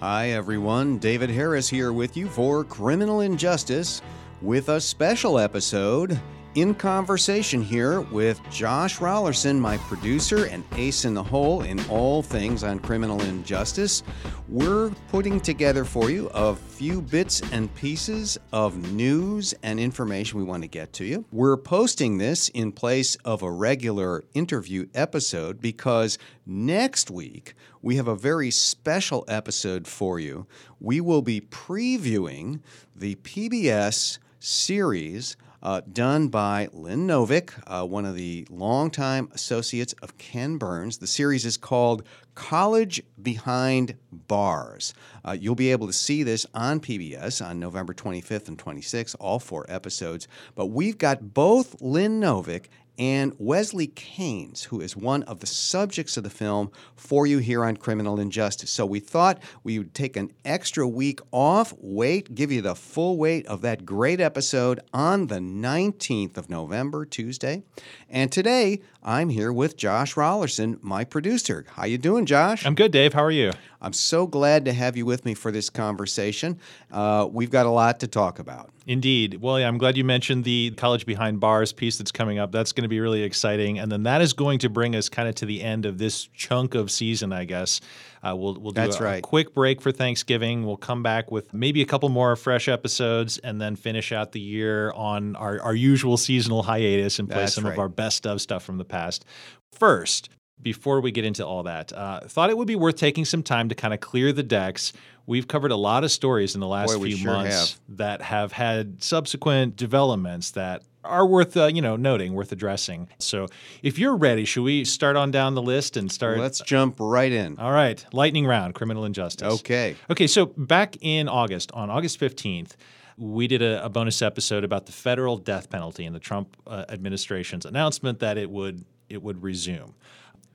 Hi, everyone. David Harris here with you for Criminal Injustice with a special episode in conversation here with Josh Raulerson, my producer and ace in the hole in all things on criminal injustice. We're putting together for you a few bits and pieces of news and information we want to get to you. We're posting this in place of a regular interview episode because next week we have a very special episode for you. We will be previewing the PBS series uh, done by Lynn Novick, uh, one of the longtime associates of Ken Burns. The series is called College Behind Bars. Uh, you'll be able to see this on PBS on November 25th and 26th, all four episodes. But we've got both Lynn Novick and Wesley Caines, who is one of the subjects of the film, for you here on Criminal Injustice. So we thought we would take an extra week off, wait, give you the full weight of that great episode on the 19th of November, Tuesday. And today, I'm here with Josh Raulerson, my producer. How you doing, Josh? I'm good, Dave. How are you? I'm so glad to have you with me for this conversation. Uh, we've got a lot to talk about. Indeed. Well, yeah, I'm glad you mentioned the College Behind Bars piece that's coming up. That's going to be really exciting. And then that is going to bring us kind of to the end of this chunk of season, I guess. Uh, we'll, we'll do That's a, right. a quick break for Thanksgiving. We'll come back with maybe a couple more fresh episodes and then finish out the year on our, our usual seasonal hiatus and play That's some right. of our best of stuff from the past. First, before we get into all that, uh, thought it would be worth taking some time to kind of clear the decks. We've covered a lot of stories in the last Boy, few sure months that have had subsequent developments that are worth uh, you know noting, worth addressing. So, if you're ready, should we start on down the list and start? Let's jump right in. all right, lightning round, criminal injustice. Okay. Okay, so back in August, on August 15th, we did a, a bonus episode about the federal death penalty and the Trump uh, administration's announcement that it would it would resume.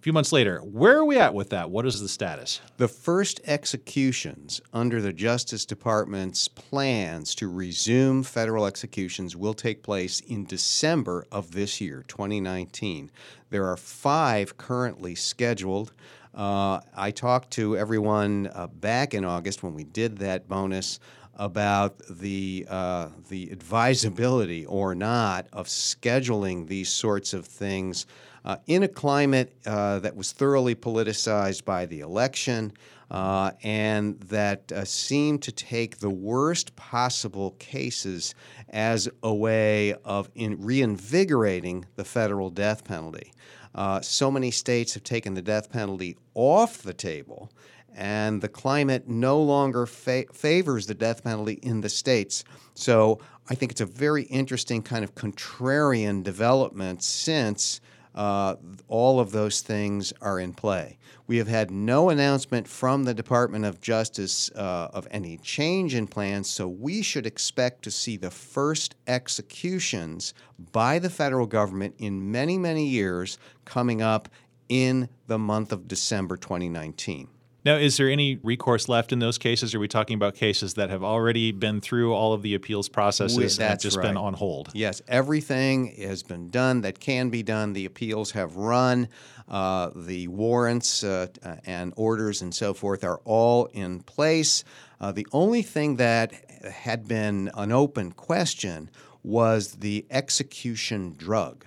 A few months later, where are we at with that? What is the status? The first executions under the Justice Department's plans to resume federal executions will take place in December of this year, 2019. There are five currently scheduled. Uh, I talked to everyone uh, back in August when we did that bonus about the uh, the advisability or not of scheduling these sorts of things uh, in a climate uh, that was thoroughly politicized by the election uh, and that uh, seemed to take the worst possible cases as a way of in reinvigorating the federal death penalty. Uh, so many states have taken the death penalty off the table and the climate no longer fa- favors the death penalty in the states. So I think it's a very interesting kind of contrarian development since uh, all of those things are in play. We have had no announcement from the Department of Justice uh, of any change in plans, so we should expect to see the first executions by the federal government in many, many years coming up in the month of December 2019. Now, is there any recourse left in those cases? Are we talking about cases that have already been through all of the appeals processes We- and have just been on hold? Yes, everything has been done that can be done. The appeals have run. Uh, the warrants uh, uh, and orders and so forth are all in place. Uh, the only thing that had been an open question was the execution drug.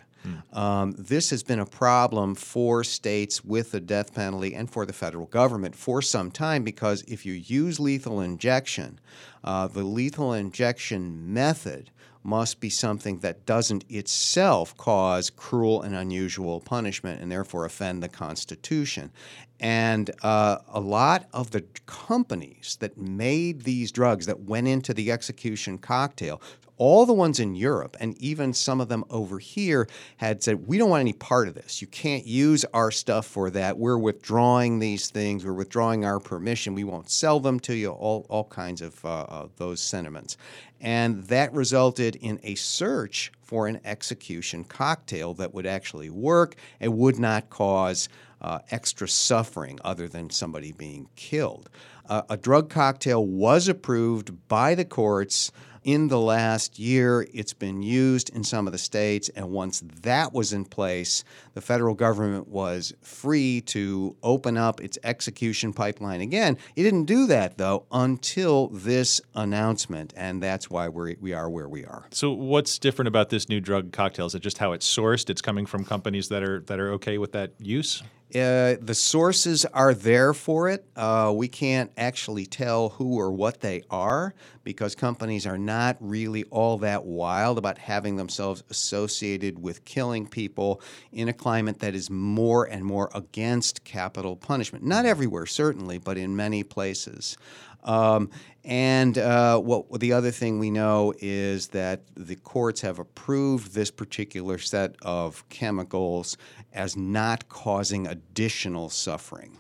Um, this has been a problem for states with the death penalty and for the federal government for some time because if you use lethal injection, uh, the lethal injection method must be something that doesn't itself cause cruel and unusual punishment and therefore offend the Constitution. And uh, a lot of the companies that made these drugs that went into the execution cocktail, all the ones in Europe and even some of them over here had said, We don't want any part of this. You can't use our stuff for that. We're withdrawing these things. We're withdrawing our permission. We won't sell them to you, all, all kinds of uh, uh, those sentiments. And that resulted in a search for an execution cocktail that would actually work and would not cause uh, extra suffering other than somebody being killed. Uh, a drug cocktail was approved by the courts in the last year, it's been used in some of the states, and once that was in place, the federal government was free to open up its execution pipeline again. It didn't do that, though, until this announcement, and that's why we're, we are where we are. So, what's different about this new drug cocktail? Is it just how it's sourced? It's coming from companies that are that are okay with that use? Uh, the sources are there for it. Uh, we can't actually tell who or what they are because companies are not really all that wild about having themselves associated with killing people in a climate that is more and more against capital punishment. Not everywhere, certainly, but in many places. Um, and uh, what the other thing we know is that the courts have approved this particular set of chemicals as not causing additional suffering.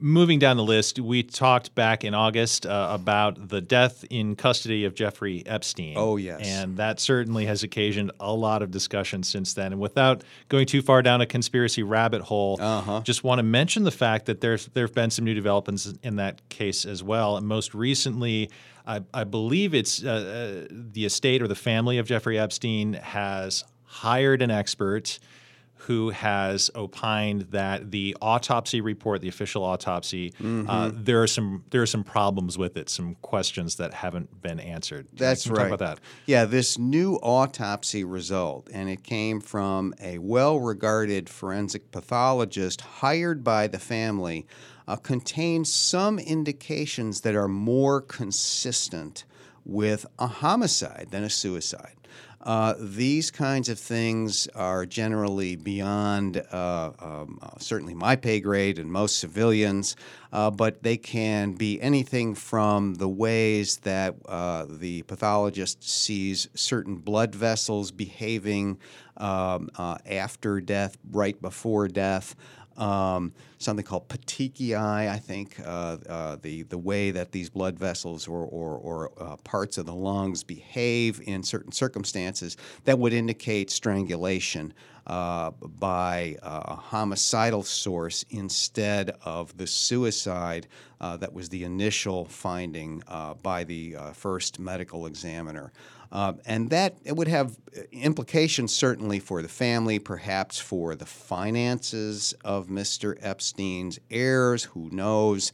Moving down the list, we talked back in August uh, about the death in custody of Jeffrey Epstein. Oh, yes. And that certainly has occasioned a lot of discussion since then. And without going too far down a conspiracy rabbit hole, uh-huh. just want to mention the fact that there's there have been some new developments in that case as well. And most recently, I, I believe it's uh, uh, the estate or the family of Jeffrey Epstein has hired an expert who has opined that the autopsy report, the official autopsy, uh, Mm-hmm. uh, there are some there are some problems with it, some questions that haven't been answered. That's right. Talk about that. Yeah, this new autopsy result, and it came from a well regarded forensic pathologist hired by the family, uh, contains some indications that are more consistent with a homicide than a suicide. Uh, these kinds of things are generally beyond uh, um, uh, certainly my pay grade and most civilians, uh, but they can be anything from the ways that uh, the pathologist sees certain blood vessels behaving um, uh, after death, right before death. Um, something called petechiae, I think, uh, uh, the the way that these blood vessels or or, or uh, parts of the lungs behave in certain circumstances that would indicate strangulation uh, by a homicidal source instead of the suicide uh, that was the initial finding uh, by the uh, first medical examiner. Uh, and that it would have implications certainly for the family, perhaps for the finances of Mr. Epstein's heirs, who knows.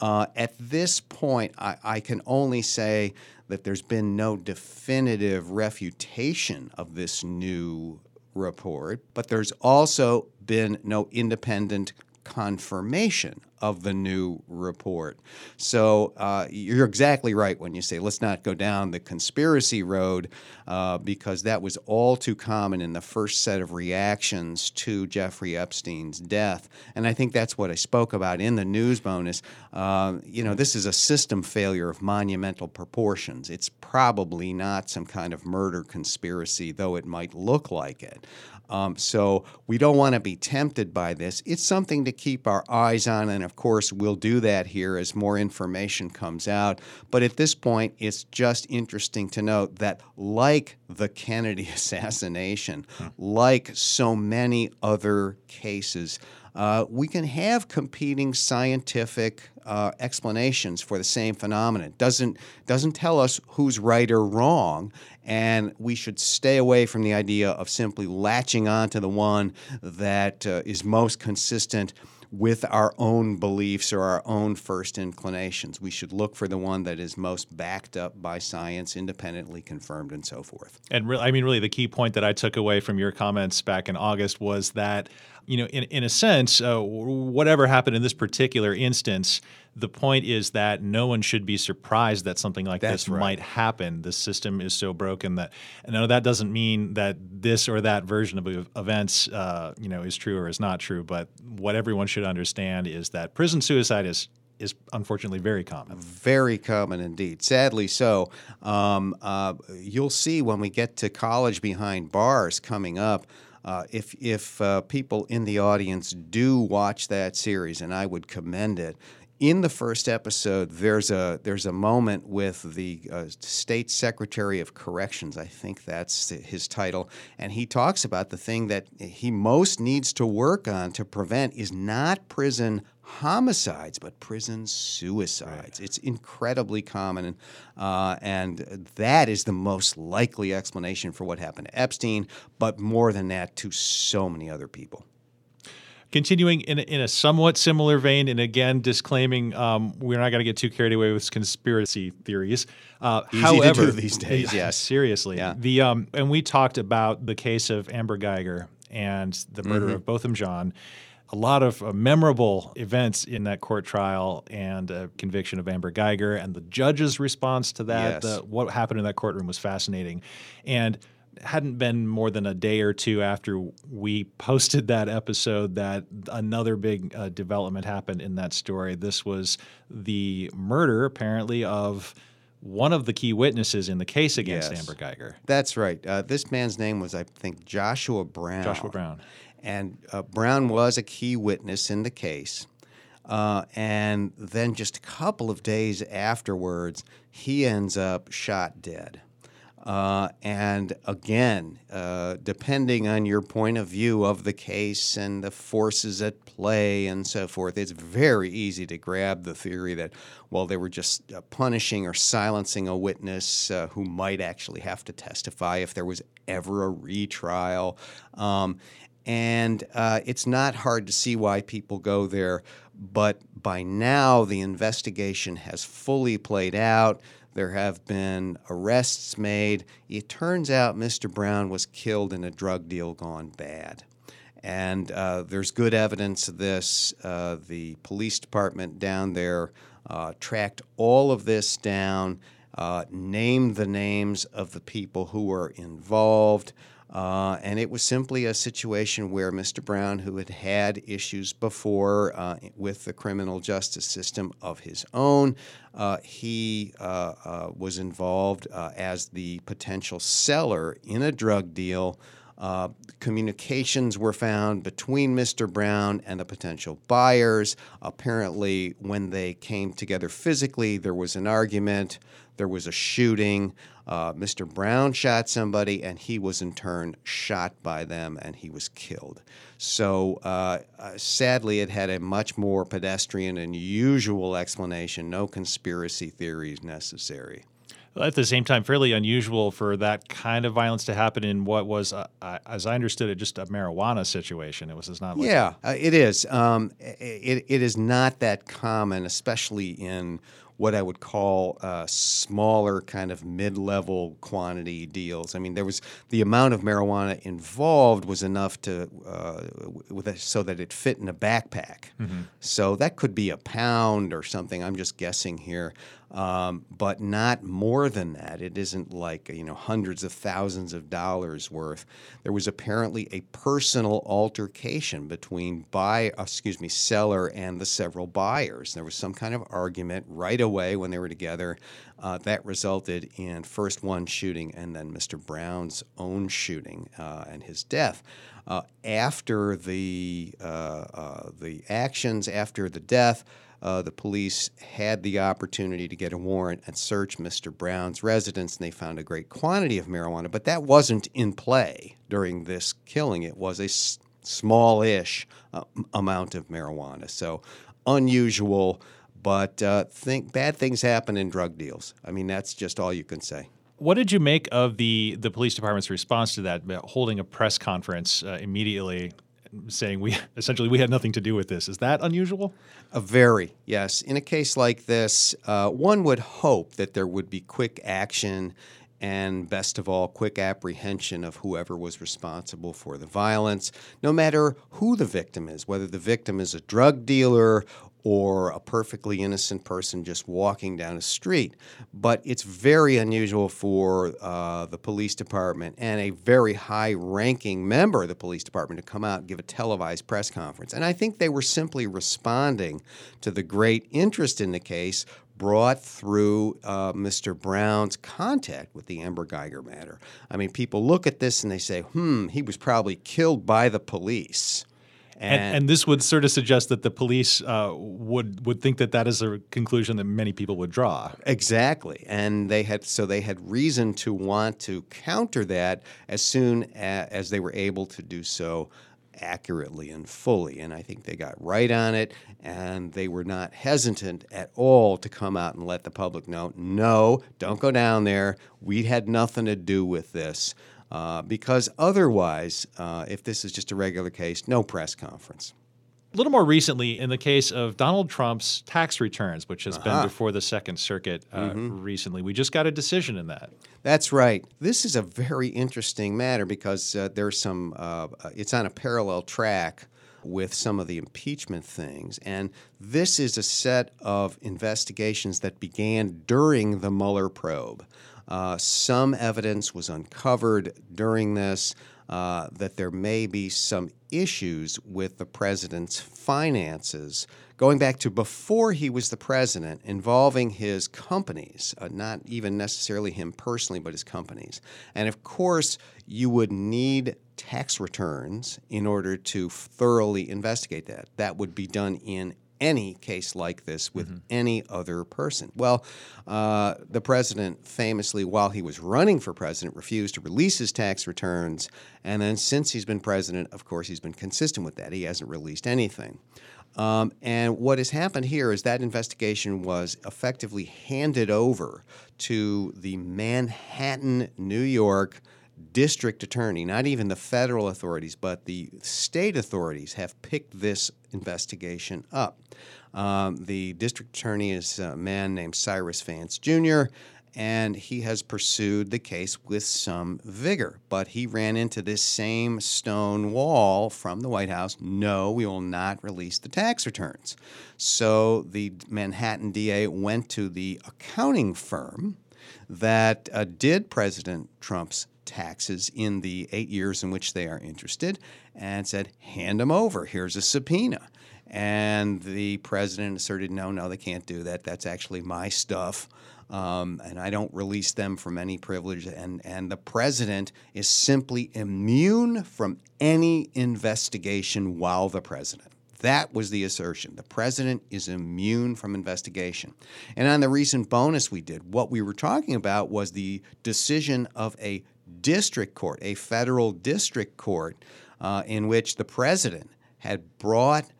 Uh, at this point, I, I can only say that there's been no definitive refutation of this new report, but there's also been no independent confirmation of the new report. So uh, you're exactly right when you say let's not go down the conspiracy road uh, because that was all too common in the first set of reactions to Jeffrey Epstein's death. And I think that's what I spoke about in the news bonus. Uh, you know, this is a system failure of monumental proportions. It's probably not some kind of murder conspiracy, though it might look like it. Um, so we don't want to be tempted by this. It's something to keep our eyes on, and of course, we'll do that here as more information comes out. But at this point, it's just interesting to note that, like the Kennedy assassination, like so many other cases, uh, we can have competing scientific uh, explanations for the same phenomenon. Doesn't doesn't tell us who's right or wrong, and we should stay away from the idea of simply latching on to the one that uh, is most consistent with our own beliefs or our own first inclinations. We should look for the one that is most backed up by science, independently confirmed, and so forth. And re- I mean, really, the key point that I took away from your comments back in August was that, you know, in, in a sense, uh, whatever happened in this particular instance, the point is that no one should be surprised that something like That's this right. might happen. The system is so broken that, and no, that doesn't mean that this or that version of events, uh, you know, is true or is not true. But what everyone should understand is that prison suicide is is unfortunately very common. Very common indeed. Sadly so. Um, uh, you'll see when we get to college behind bars coming up. Uh, if if uh, people in the audience do watch that series, and I would commend it. In the first episode, there's a there's a moment with the uh, state secretary of corrections. I think that's his title, and he talks about the thing that he most needs to work on to prevent is not prison homicides, but prison suicides. Right. It's incredibly common, and, uh, and that is the most likely explanation for what happened to Epstein, but more than that, to so many other people. Continuing in a, in a somewhat similar vein, and again disclaiming um, we're not going to get too carried away with conspiracy theories. Uh, Easy however, to do these days, yes, seriously. Yeah. The um, and we talked about the case of Amber Guyger and the murder mm-hmm. of Botham Jean. A lot of uh, memorable events in that court trial and uh, conviction of Amber Guyger and the judge's response to that. Yes. The, what happened in that courtroom was fascinating, and hadn't been more than a day or two after we posted that episode that another big uh, development happened in that story. This was the murder, apparently, of one of the key witnesses in the case against yes. Amber Guyger. That's right. Uh, this man's name was, I think, Joshua Brown. Joshua Brown. And uh, Brown was a key witness in the case. Uh, and then just a couple of days afterwards, he ends up shot dead. Uh, and again, uh, depending on your point of view of the case and the forces at play and so forth, it's very easy to grab the theory that, well, they were just uh, punishing or silencing a witness uh, who might actually have to testify if there was ever a retrial. Um, and uh, it's not hard to see why people go there, but by now the investigation has fully played out. There have been arrests made. It turns out Mr. Brown was killed in a drug deal gone bad. And uh, there's good evidence of this. Uh, the police department down there uh, tracked all of this down, uh, named the names of the people who were involved. Uh, and it was simply a situation where Mr. Brown, who had had issues before uh, with the criminal justice system of his own, uh, he uh, uh, was involved uh, as the potential seller in a drug deal. Communications were found between Mr. Brown and the potential buyers. Apparently, when they came together physically, there was an argument, there was a shooting. Uh, Mr. Brown shot somebody, and he was in turn shot by them, and he was killed. So uh, uh, sadly, it had a much more pedestrian and usual explanation. No conspiracy theories necessary. At the same time, fairly unusual for that kind of violence to happen in what was, uh, as I understood it, just a marijuana situation. It was not. Like yeah, uh, it is. Um, it, it is not that common, especially in what I would call uh, smaller kind of mid-level quantity deals. I mean, there was the amount of marijuana involved was enough to uh, with a, so that it fit in a backpack. Mm-hmm. So that could be a pound or something. I'm just guessing here um, but not more than that. It isn't like you know hundreds of thousands of dollars worth. There was apparently a personal altercation between buy, uh, excuse me, seller and the several buyers. There was some kind of argument right away when they were together. Uh, that resulted in first one shooting and then Mr. Brown's own shooting uh, and his death. Uh, after the uh, the actions, after the death uh, the police had the opportunity to get a warrant and search Mr. Brown's residence, and they found a great quantity of marijuana. But that wasn't in play during this killing. It was a s- small-ish uh, amount of marijuana. So unusual, but uh, think bad things happen in drug deals. I mean, that's just all you can say. What did you make of the the police department's response to that, holding a press conference uh, immediately saying we essentially we had nothing to do with this. Is that unusual? A very yes. In a case like this, uh, one would hope that there would be quick action and best of all, quick apprehension of whoever was responsible for the violence, no matter who the victim is, whether the victim is a drug dealer or a perfectly innocent person just walking down a street. But it's very unusual for uh, the police department and a very high ranking member of the police department to come out and give a televised press conference. And I think they were simply responding to the great interest in the case brought through uh, Mr. Brown's contact with the Amber Guyger matter. I mean, people look at this and they say, hmm, he was probably killed by the police. And, and, this would sort of suggest that the police uh, would would think that that is a conclusion that many people would draw. Exactly, and they had so they had reason to want to counter that as soon as, as they were able to do so accurately and fully. And I think they got right on it, and they were not hesitant at all to come out and let the public know no, don't go down there. We had nothing to do with this. Uh, because otherwise, uh, if this is just a regular case, no press conference. A little more recently, in the case of Donald Trump's tax returns, which has uh-huh. been before the Second Circuit uh, mm-hmm. recently, we just got a decision in that. That's right. This is a very interesting matter because uh, there's some, uh, it's on a parallel track with some of the impeachment things. And this is a set of investigations that began during the Mueller probe. Uh, some evidence was uncovered during this uh, that there may be some issues with the president's finances going back to before he was the president involving his companies, uh, not even necessarily him personally, but his companies. And of course, you would need tax returns in order to thoroughly investigate that. That would be done in any case like this with mm-hmm. any other person. Well, uh, the president famously, while he was running for president, refused to release his tax returns. And then since he's been president, of course, he's been consistent with that. He hasn't released anything. Um, and what has happened here is that investigation was effectively handed over to the Manhattan, New York district attorney, not even the federal authorities, but the state authorities have picked this investigation up. Um, the district attorney is a man named Cyrus Vance Jr., and he has pursued the case with some vigor. But he ran into this same stone wall from the White House no, we will not release the tax returns. So the Manhattan DA went to the accounting firm that uh, did President Trump's taxes in the eight years in which they are interested and said, hand them over. Here's a subpoena. And the president asserted, no, no, they can't do that. That's actually my stuff. Um, and I don't release them from any privilege. And, and the president is simply immune from any investigation while the president. That was the assertion. The president is immune from investigation. And on the recent bonus we did, what we were talking about was the decision of a district court, a federal district court, uh, in which the president had brought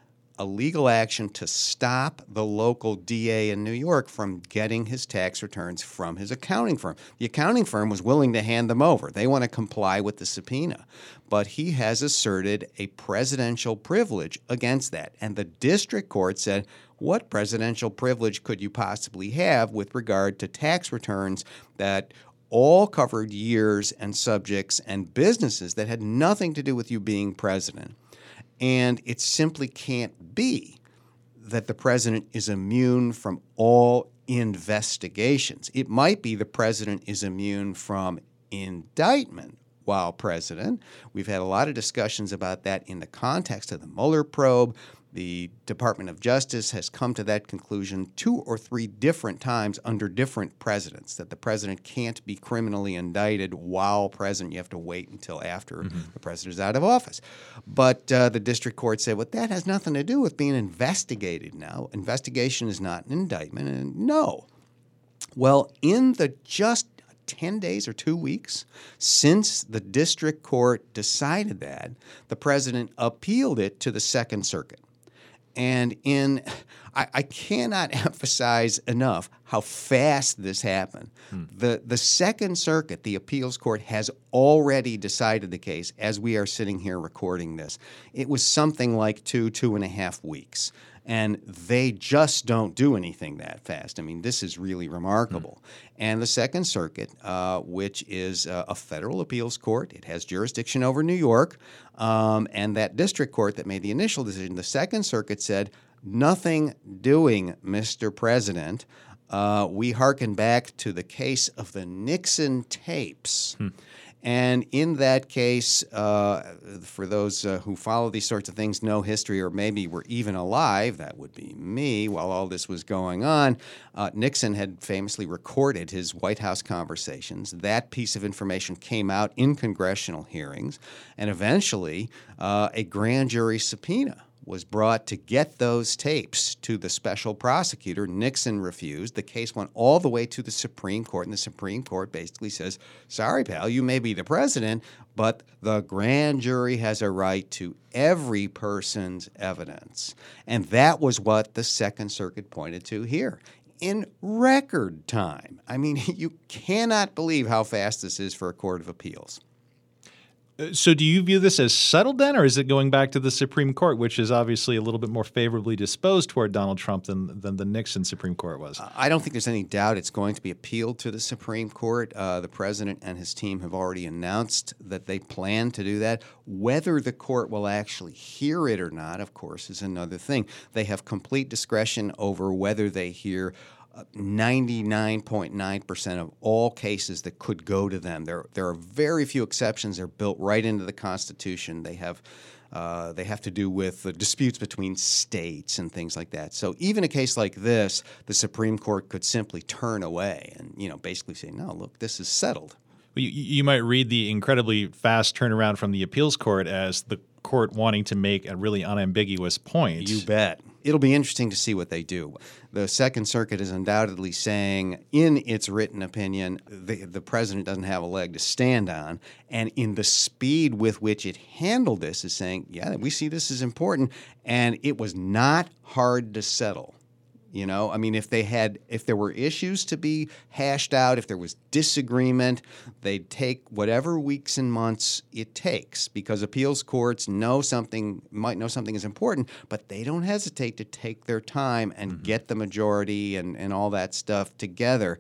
a legal action to stop the local DA in New York from getting his tax returns from his accounting firm. The accounting firm was willing to hand them over. They want to comply with the subpoena. But he has asserted a presidential privilege against that. And the district court said, what presidential privilege could you possibly have with regard to tax returns that all covered years and subjects and businesses that had nothing to do with you being president. And it simply can't be that the president is immune from all investigations. It might be the president is immune from indictment while president. We've had a lot of discussions about that in the context of the Mueller probe. The Department of Justice has come to that conclusion two or three different times under different presidents that the president can't be criminally indicted while president. You have to wait until after mm-hmm. the president is out of office. But uh, the district court said, well, that has nothing to do with being investigated now. Investigation is not an indictment. And no. Well, in the just 10 days or two weeks since the district court decided that, the president appealed it to the Second Circuit. And in, I, I, cannot emphasize enough how fast this happened. Hmm. The, the Second Circuit, the appeals court, has already decided the case as we are sitting here recording this. It was something like two, two and a half weeks and they just don't do anything that fast. I mean, this is really remarkable. Mm. And the Second Circuit, uh, which is uh, a federal appeals court, it has jurisdiction over New York, um, and that district court that made the initial decision, the Second Circuit said, nothing doing, Mr. President. Uh, we hearken back to the case of the Nixon tapes. Hmm. And in that case, uh, for those uh, who follow these sorts of things, know history, or maybe were even alive, that would be me while all this was going on, uh, Nixon had famously recorded his White House conversations. That piece of information came out in congressional hearings, and eventually uh, a grand jury subpoena was brought to get those tapes to the special prosecutor. Nixon refused. The case went all the way to the Supreme Court, and the Supreme Court basically says, Sorry, pal, you may be the president, but the grand jury has a right to every person's evidence. And that was what the Second Circuit pointed to here in record time. I mean, you cannot believe how fast this is for a court of appeals. So, do you view this as settled then, or is it going back to the Supreme Court, which is obviously a little bit more favorably disposed toward Donald Trump than, than the Nixon Supreme Court was? I don't think there's any doubt it's going to be appealed to the Supreme Court. Uh, the president and his team have already announced that they plan to do that. Whether the court will actually hear it or not, of course, is another thing. They have complete discretion over whether they hear 99.9% of all cases that could go to them. There, there are very few exceptions. They're built right into the Constitution. They have, uh, they have to do with the disputes between states and things like that. So even a case like this, the Supreme Court could simply turn away and you know basically say, no, look, this is settled. You, you might read the incredibly fast turnaround from the appeals court as the court wanting to make a really unambiguous point. You bet it'll be interesting to see what they do. The Second Circuit is undoubtedly saying, in its written opinion, the, the president doesn't have a leg to stand on. And in the speed with which it handled this, is saying, yeah, we see this as important. And it was not hard to settle. You know, I mean, if they had, if there were issues to be hashed out, if there was disagreement, they'd take whatever weeks and months it takes because appeals courts know something, might know something is important, but they don't hesitate to take their time and mm-hmm. get the majority and, and all that stuff together.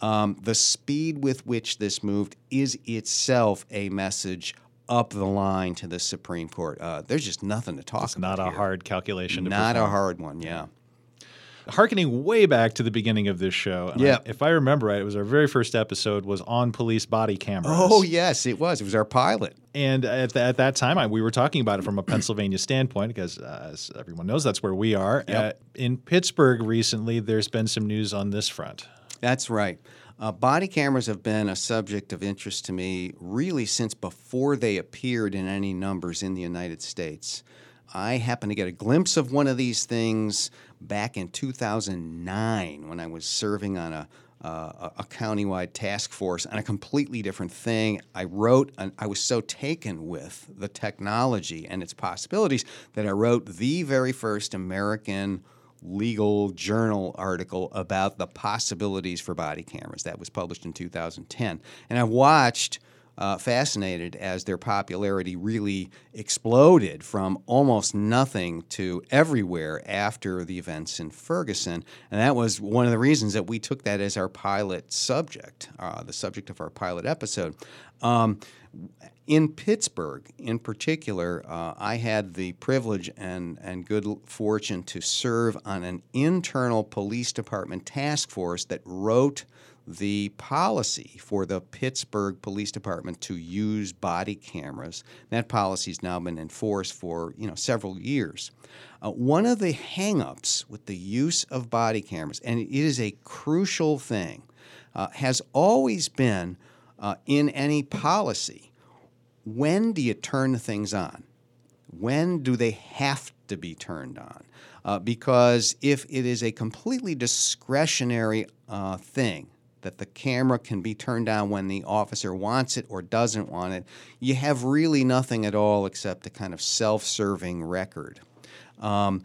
Um, the speed with which this moved is itself a message up the line to the Supreme Court. Uh, there's just nothing to talk it's about. Not a here. hard calculation. not perform. a hard one. Yeah harkening way back to the beginning of this show. Yeah. if I remember right, it was our very first episode was on police body cameras. Oh yes, it was. It was our pilot. And at, the, at that time, I, we were talking about it from a Pennsylvania standpoint because, uh, as everyone knows, that's where we are. Yep. Uh, in Pittsburgh recently, there's been some news on this front. That's right. Uh, body cameras have been a subject of interest to me really since before they appeared in any numbers in the United States. I happened to get a glimpse of one of these things back in 2009 when I was serving on a uh, a countywide task force on a completely different thing. I wrote, an, I was so taken with the technology and its possibilities that I wrote the very first American legal journal article about the possibilities for body cameras. That was published in 2010. And I watched uh, fascinated as their popularity really exploded from almost nothing to everywhere after the events in Ferguson. And that was one of the reasons that we took that as our pilot subject, uh, the subject of our pilot episode. Um, in Pittsburgh, in particular, uh, I had the privilege and, and good fortune to serve on an internal police department task force that wrote the policy for the Pittsburgh Police Department to use body cameras. That policy has now been enforced for you know several years. Uh, one of the hangups with the use of body cameras, and it is a crucial thing, uh, has always been uh, in any policy. When do you turn things on? When do they have to be turned on? Uh, because if it is a completely discretionary uh, thing, that the camera can be turned on when the officer wants it or doesn't want it, you have really nothing at all except a kind of self serving record. Um,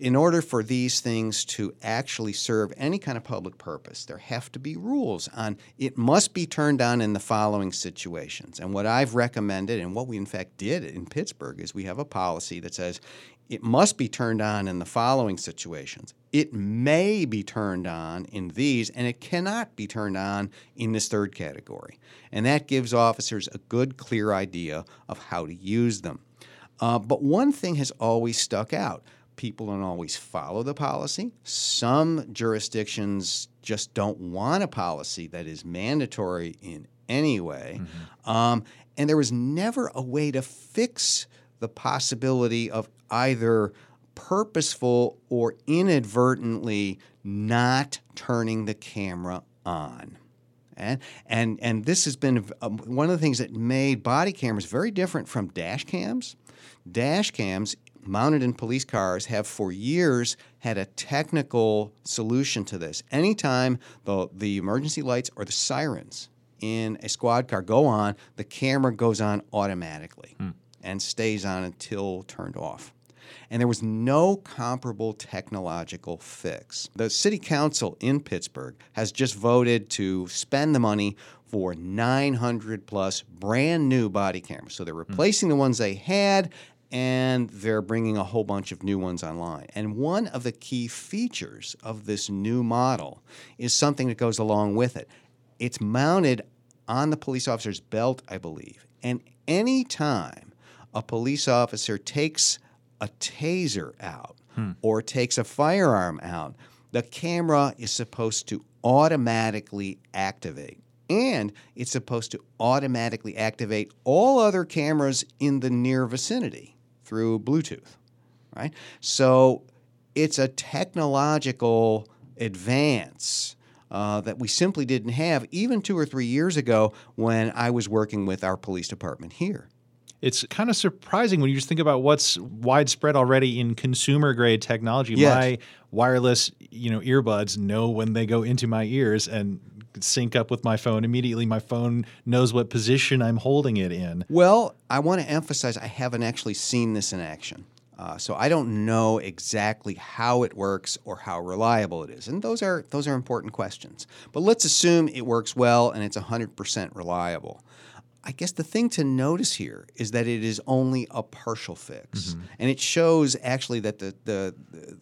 in order for these things to actually serve any kind of public purpose, there have to be rules on it must be turned on in the following situations. And what I've recommended, and what we in fact did in Pittsburgh, is we have a policy that says it must be turned on in the following situations. It may be turned on in these, and it cannot be turned on in this third category. And that gives officers a good, clear idea of how to use them. Uh, but one thing has always stuck out people don't always follow the policy. Some jurisdictions just don't want a policy that is mandatory in any way. Mm-hmm. Um, and there was never a way to fix the possibility of either purposeful or inadvertently not turning the camera on. And, and, and this has been um, one of the things that made body cameras very different from dash cams. Dash cams, mounted in police cars have for years had a technical solution to this. Anytime the, the emergency lights or the sirens in a squad car go on, the camera goes on automatically and stays on until turned off. And there was no comparable technological fix. The city council in Pittsburgh has just voted to spend the money for 900 plus brand new body cameras. So they're hmm. replacing the ones they had and they're bringing a whole bunch of new ones online. And one of the key features of this new model is something that goes along with it. It's mounted on the police officer's belt, I believe. And anytime a police officer takes a taser out or takes a firearm out, the camera is supposed to automatically activate. And it's supposed to automatically activate all other cameras in the near vicinity through Bluetooth, right? So it's a technological advance uh, that we simply didn't have even two or three years ago when I was working with our police department here. It's kind of surprising when you just think about what's widespread already in consumer grade technology. Yes. My wireless, you know, earbuds know when they go into my ears and sync up with my phone immediately. My phone knows what position I'm holding it in. Well, I want to emphasize I haven't actually seen this in action. Uh, so I don't know exactly how it works or how reliable it is, and those are those are important questions. But let's assume it works well and it's 100% reliable. I guess the thing to notice here is that it is only a partial fix, and it shows actually that the the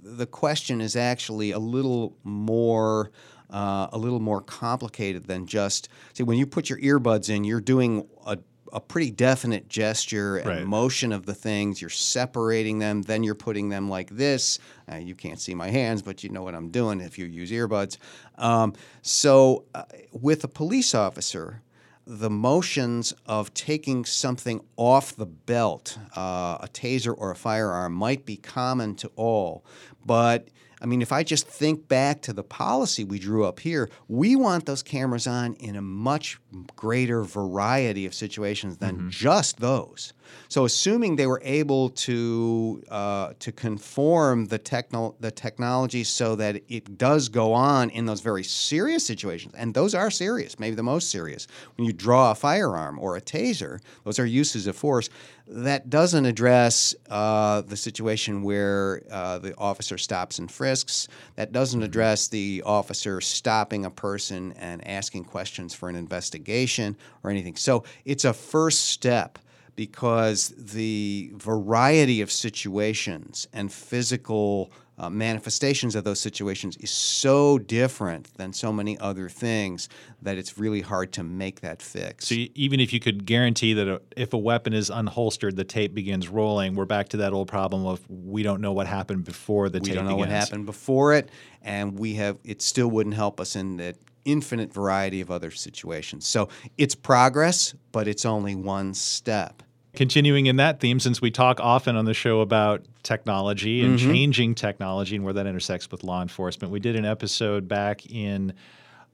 the question is actually a little more uh, a little more complicated than just see when you put your earbuds in, you're doing a a pretty definite gesture and Right. motion of the things. You're separating them, then you're putting them like this. Uh, you can't see my hands, but you know what I'm doing if you use earbuds. Um, so, uh, with a police officer, the motions of taking something off the belt, uh, a taser or a firearm, might be common to all. But I mean, if I just think back to the policy we drew up here, we want those cameras on in a much greater variety of situations than just those. So, assuming they were able to uh, to conform the techno- the technology so that it does go on in those very serious situations, and those are serious, maybe the most serious. When you draw a firearm or a taser, those are uses of force. That doesn't address uh, the situation where uh, the officer stops and frisks. That doesn't address the officer stopping a person and asking questions for an investigation or anything. So it's a first step because the variety of situations and physical uh, manifestations of those situations is so different than so many other things that it's really hard to make that fix. So y- even if you could guarantee that a, if a weapon is unholstered, the tape begins rolling, we're back to that old problem of we don't know what happened before the we tape don't know what happened before it, and we have it still wouldn't help us in that infinite variety of other situations. So it's progress, but it's only one step. Continuing in that theme, since we talk often on the show about technology and changing technology and where that intersects with law enforcement, we did an episode back in,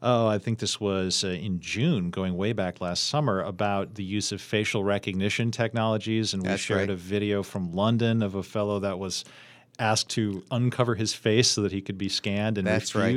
oh, I think this was uh, in June, going way back last summer, about the use of facial recognition technologies. And we That's shared right. a video from London of a fellow that was asked to uncover his face so that he could be scanned and That's right.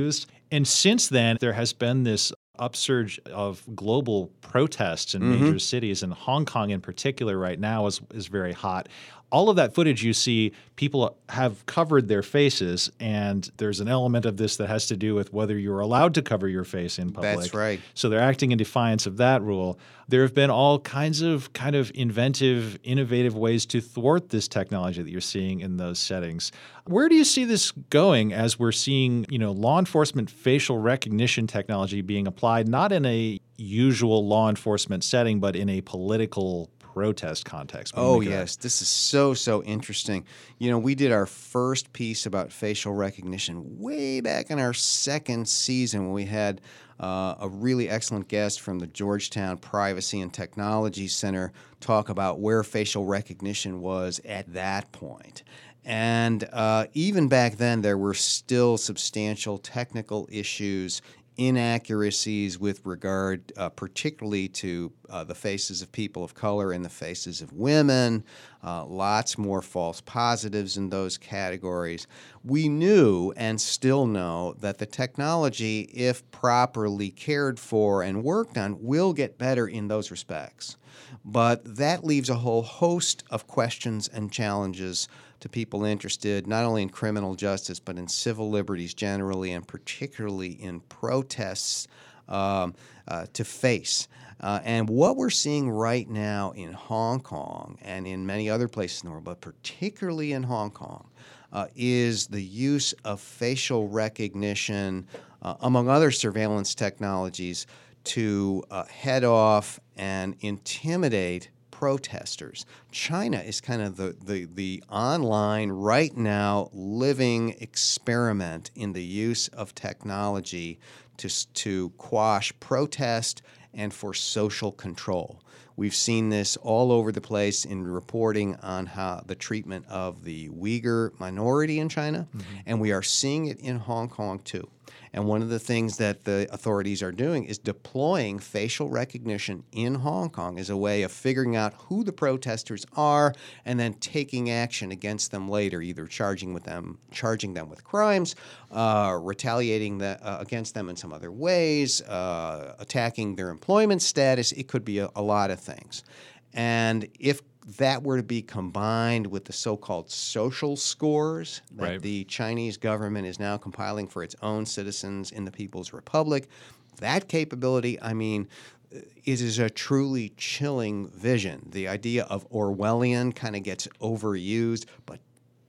And since then, there has been this upsurge of global protests in Mm-hmm. major cities, and Hong Kong in particular right now is is very hot. All of that footage you see, people have covered their faces, and there's an element of this that has to do with whether you're allowed to cover your face in public. That's right. So they're acting in defiance of that rule. There have been all kinds of kind of inventive, innovative ways to thwart this technology that you're seeing in those settings. Where do you see this going as we're seeing, you know, law enforcement facial recognition technology being applied not in a usual law enforcement setting, but in a political protest context? What do you Oh that? yes, this is so so interesting. You know, we did our first piece about facial recognition way back in our second season when we had uh, a really excellent guest from the Georgetown Privacy and Technology Center talk about where facial recognition was at that point. And uh, even back then, there were still substantial technical issues inaccuracies with regard, uh, particularly to uh, the faces of people of color and the faces of women, uh, lots more false positives in those categories. We knew and still know that the technology, if properly cared for and worked on, will get better in those respects. But that leaves a whole host of questions and challenges to people interested not only in criminal justice but in civil liberties generally and particularly in protests um, uh, to face. Uh, and what we're seeing right now in Hong Kong and in many other places in the world, but particularly in Hong Kong, uh, is the use of facial recognition, uh, among other surveillance technologies, to uh, head off and intimidate protesters. China is kind of the, the, the online, right now, living experiment in the use of technology to, to quash protest and for social control. We've seen this all over the place in reporting on how the treatment of the Uyghur minority in China, mm-hmm. and we are seeing it in Hong Kong too. And one of the things that the authorities are doing is deploying facial recognition in Hong Kong as a way of figuring out who the protesters are and then taking action against them later, either charging with them, charging them with crimes, uh, retaliating the, uh, against them in some other ways, uh, attacking their employment status. It could be a, a lot of things. And if that were to be combined with the so-called social scores that right. the Chinese government is now compiling for its own citizens in the People's Republic, that capability, I mean, uh, it is a truly chilling vision. The idea of Orwellian kind of gets overused, but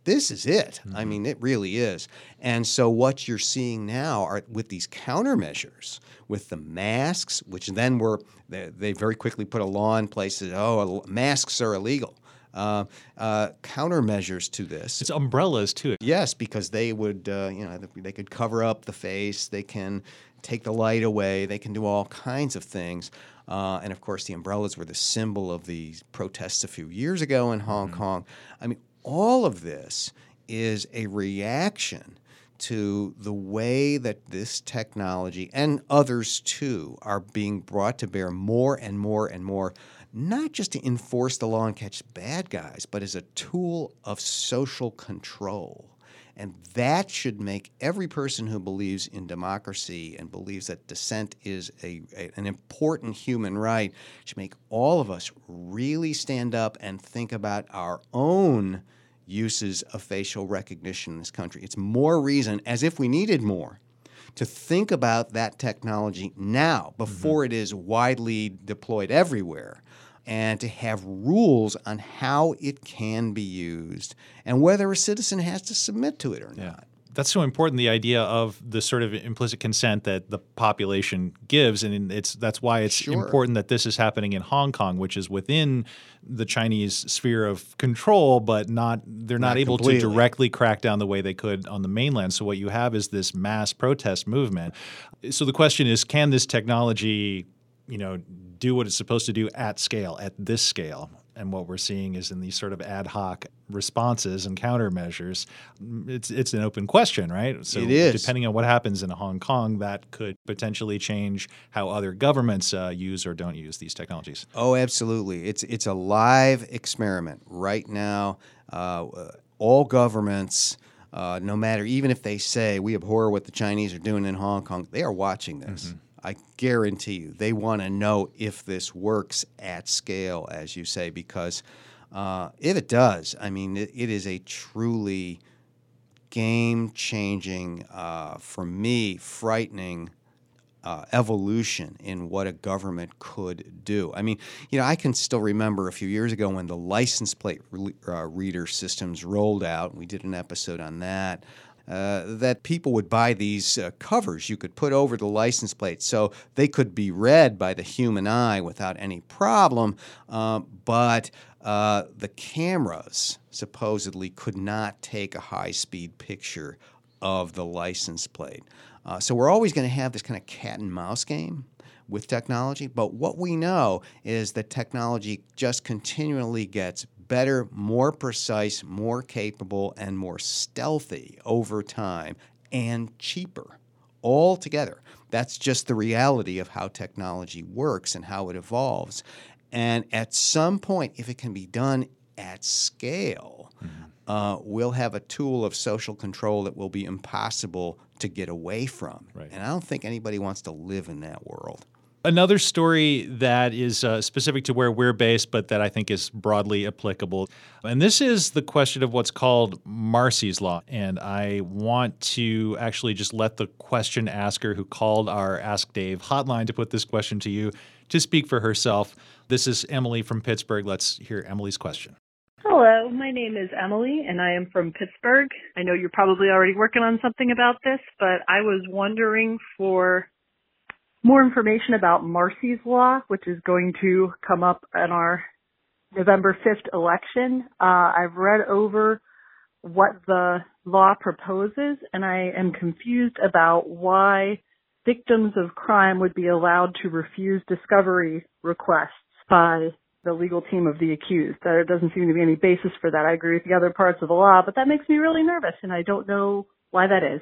this is it. Mm-hmm. I mean, it really is. And so, what you're seeing now are with these countermeasures, with the masks, which then were, they, they very quickly put a law in place that, oh, masks are illegal. Uh, uh, countermeasures to this. It's umbrellas too. Yes, because they would, uh, you know, they could cover up the face. They can take the light away. They can do all kinds of things. Uh, and of course, the umbrellas were the symbol of the protests a few years ago in Hong mm-hmm. Kong. I mean, all of this is a reaction to the way that this technology and others too are being brought to bear more and more and more, not just to enforce the law and catch bad guys, but as a tool of social control. And that should make every person who believes in democracy and believes that dissent is a, a, an important human right, should make all of us really stand up and think about our own uses of facial recognition in this country. It's more reason, as if we needed more, to think about that technology now before mm-hmm. it is widely deployed everywhere and to have rules on how it can be used and whether a citizen has to submit to it or yeah. not that's so important the idea of the sort of implicit consent that the population gives and it's that's why it's sure. important that this is happening in Hong Kong which is within the Chinese sphere of control but not they're not, not able completely. to directly crack down the way they could on the mainland so what you have is this mass protest movement so the question is can this technology you know do what it's supposed to do at scale at this scale and what we're seeing is in these sort of ad hoc responses and countermeasures, it's it's an open question, right? So it is. depending on what happens in Hong Kong, that could potentially change how other governments uh, use or don't use these technologies. Oh, absolutely. It's it's a live experiment right now. Uh, all governments. Uh, no matter, even if they say we abhor what the Chinese are doing in Hong Kong, they are watching this. Mm-hmm. I guarantee you, they want to know if this works at scale, as you say, because uh, if it does, I mean, it, it is a truly game changing, uh, for me, frightening uh, evolution in what a government could do. I mean, you know, I can still remember a few years ago when the license plate re- uh, reader systems rolled out. We did an episode on that. Uh, that people would buy these uh, covers you could put over the license plate so they could be read by the human eye without any problem. Uh, but uh, the cameras supposedly could not take a high speed picture of the license plate. Uh, so we're always going to have this kind of cat and mouse game with technology. But what we know is that technology just continually gets better, more precise, more capable, and more stealthy over time and cheaper altogether. That's just the reality of how technology works and how it evolves. And at some point, if it can be done at scale, mm-hmm. uh, we'll have a tool of social control that will be impossible to get away from. Right. And I don't think anybody wants to live in that world. Another story that is uh, specific to where we're based, but that I think is broadly applicable. And this is the question of what's called Marsy's Law. And I want to actually just let the question asker who called our Ask Dave hotline to put this question to you to speak for herself. This is Emily from Pittsburgh. Let's hear Emily's question. Hello, my name is Emily and I am from Pittsburgh. I know you're probably already working on something about this, but I was wondering for more information about Marsy's Law, which is going to come up in our November 5th election. Uh, I've read over what the law proposes and I am confused about why victims of crime would be allowed to refuse discovery requests by the legal team of the accused. There doesn't seem to be any basis for that. I agree with the other parts of the law, but that makes me really nervous and I don't know why that is.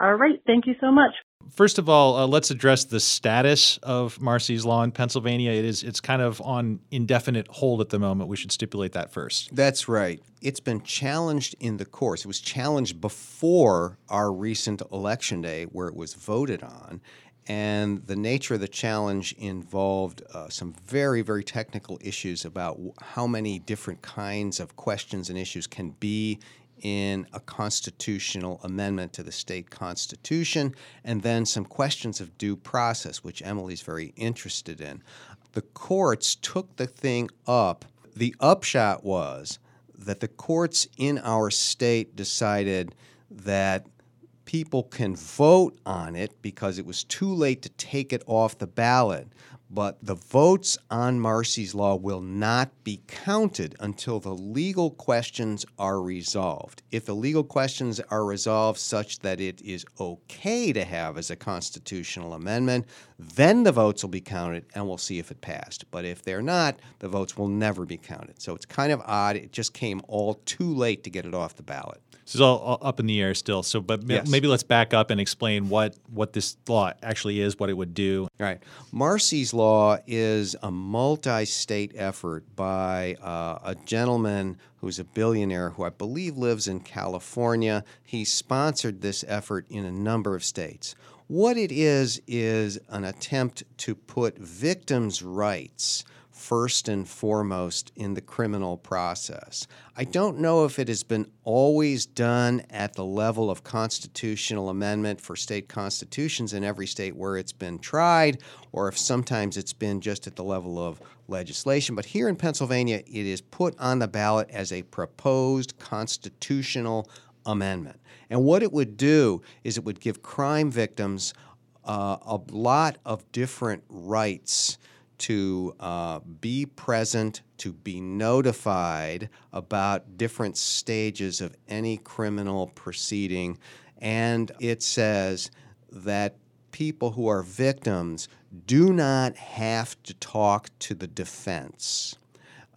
All right. Thank you so much. First of all, uh, let's address the status of Marsy's law in Pennsylvania. It is it's kind of on indefinite hold at the moment. We should stipulate that first. That's right. It's been challenged in the courts. It was challenged before our recent election day where it was voted on. And the nature of the challenge involved uh, some very, very technical issues about how many different kinds of questions and issues can be in a constitutional amendment to the state constitution, and then some questions of due process, which Emily's very interested in. The courts took the thing up. The upshot was that the courts in our state decided that people can vote on it because it was too late to take it off the ballot but the votes on Marsy's Law will not be counted until the legal questions are resolved. If the legal questions are resolved such that it is okay to have as a constitutional amendment, then the votes will be counted and we'll see if it passed. But if they're not, the votes will never be counted. So it's kind of odd. It just came all too late to get it off the ballot. This is all, all up in the air still. So, but yes. maybe let's back up and explain what what this law actually is, what it would do. Right. Marsy's law is a multi-state effort by uh, a gentleman who's a billionaire who I believe lives in California. He sponsored this effort in a number of states. What it is is an attempt to put victims' rights first and foremost in the criminal process. I don't know if it has been always done at the level of constitutional amendment for state constitutions in every state where it's been tried, or if sometimes it's been just at the level of legislation. But here in Pennsylvania, it is put on the ballot as a proposed constitutional amendment. And what it would do is it would give crime victims uh, a lot of different rights to uh, be present, to be notified about different stages of any criminal proceeding. And it says that people who are victims do not have to talk to the defense.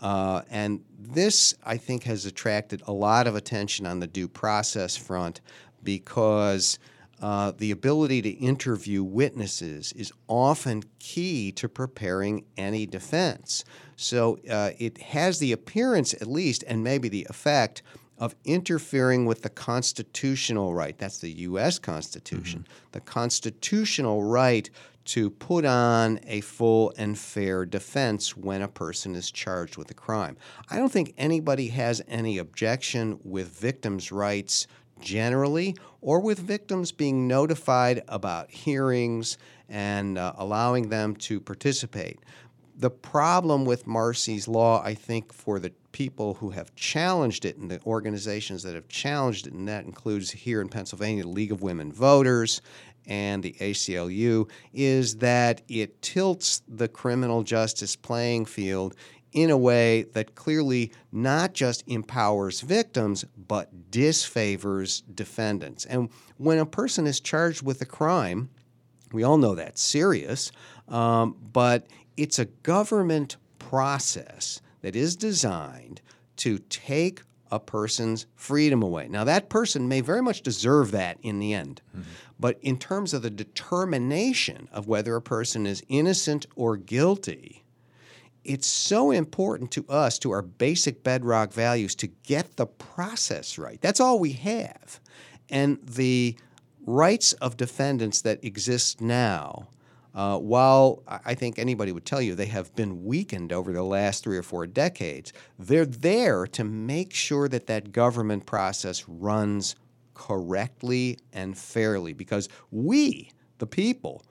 Uh, and this, I think, has attracted a lot of attention on the due process front because uh, the ability to interview witnesses is often key to preparing any defense. So uh, it has the appearance, at least, and maybe the effect of interfering with the constitutional right. That's the U.S. Constitution. Mm-hmm. The constitutional right to put on a full and fair defense when a person is charged with a crime. I don't think anybody has any objection with victims' rights generally, or with victims being notified about hearings and uh, allowing them to participate. The problem with Marsy's Law, I think, for the people who have challenged it and the organizations that have challenged it, and that includes here in Pennsylvania, the League of Women Voters and the ACLU, is that it tilts the criminal justice playing field in a way that clearly not just empowers victims, but disfavors defendants. And when a person is charged with a crime, we all know that's serious, um, but it's a government process that is designed to take a person's freedom away. Now, that person may very much deserve that in the end. Mm-hmm. But in terms of the determination of whether a person is innocent or guilty, it's so important to us, to our basic bedrock values, to get the process right. That's all we have. And the rights of defendants that exist now, uh, while I think anybody would tell you they have been weakened over the last three or four decades, they're there to make sure that that government process runs correctly and fairly because we, the people,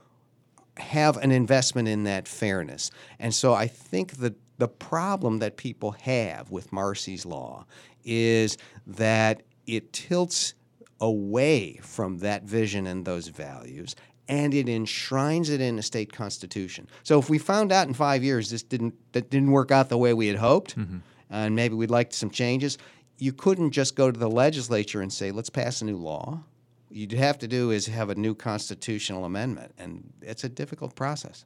have an investment in that fairness. And so I think that the problem that people have with Marsy's Law is that it tilts away from that vision and those values and it enshrines it in a state constitution. So if we found out in 5 years this didn't that didn't work out the way we had hoped mm-hmm. and maybe we'd like some changes, you couldn't just go to the legislature and say let's pass a new law you'd have to do is have a new constitutional amendment, and it's a difficult process.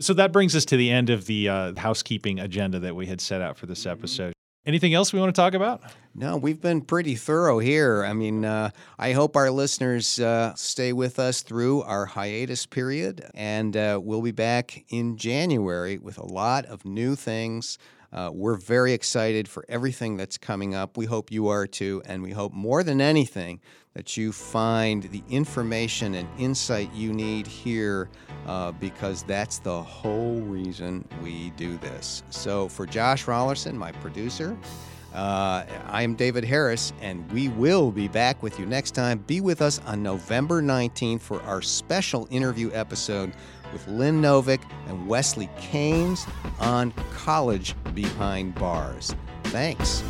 So that brings us to the end of the uh, housekeeping agenda that we had set out for this mm-hmm. episode. Anything else we want to talk about? No, we've been pretty thorough here. I mean, uh, I hope our listeners uh, stay with us through our hiatus period, and uh, we'll be back in January with a lot of new things. Uh, we're very excited for everything that's coming up. We hope you are too, and we hope more than anything that you find the information and insight you need here uh, because that's the whole reason we do this. So, for Josh Raulerson, my producer, uh, I am David Harris, and we will be back with you next time. Be with us on November 19th for our special interview episode with Lynn Novick and Wesley Caines on College Behind Bars. Thanks.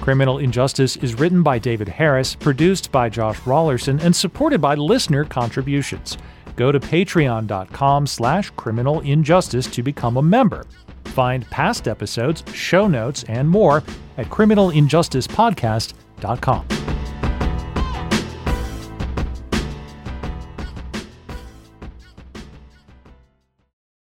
Criminal Injustice is written by David Harris, produced by Josh Raulerson, and supported by listener contributions. Go to patreon.com slash criminal injustice to become a member. Find past episodes, show notes, and more at criminalinjusticepodcast.com.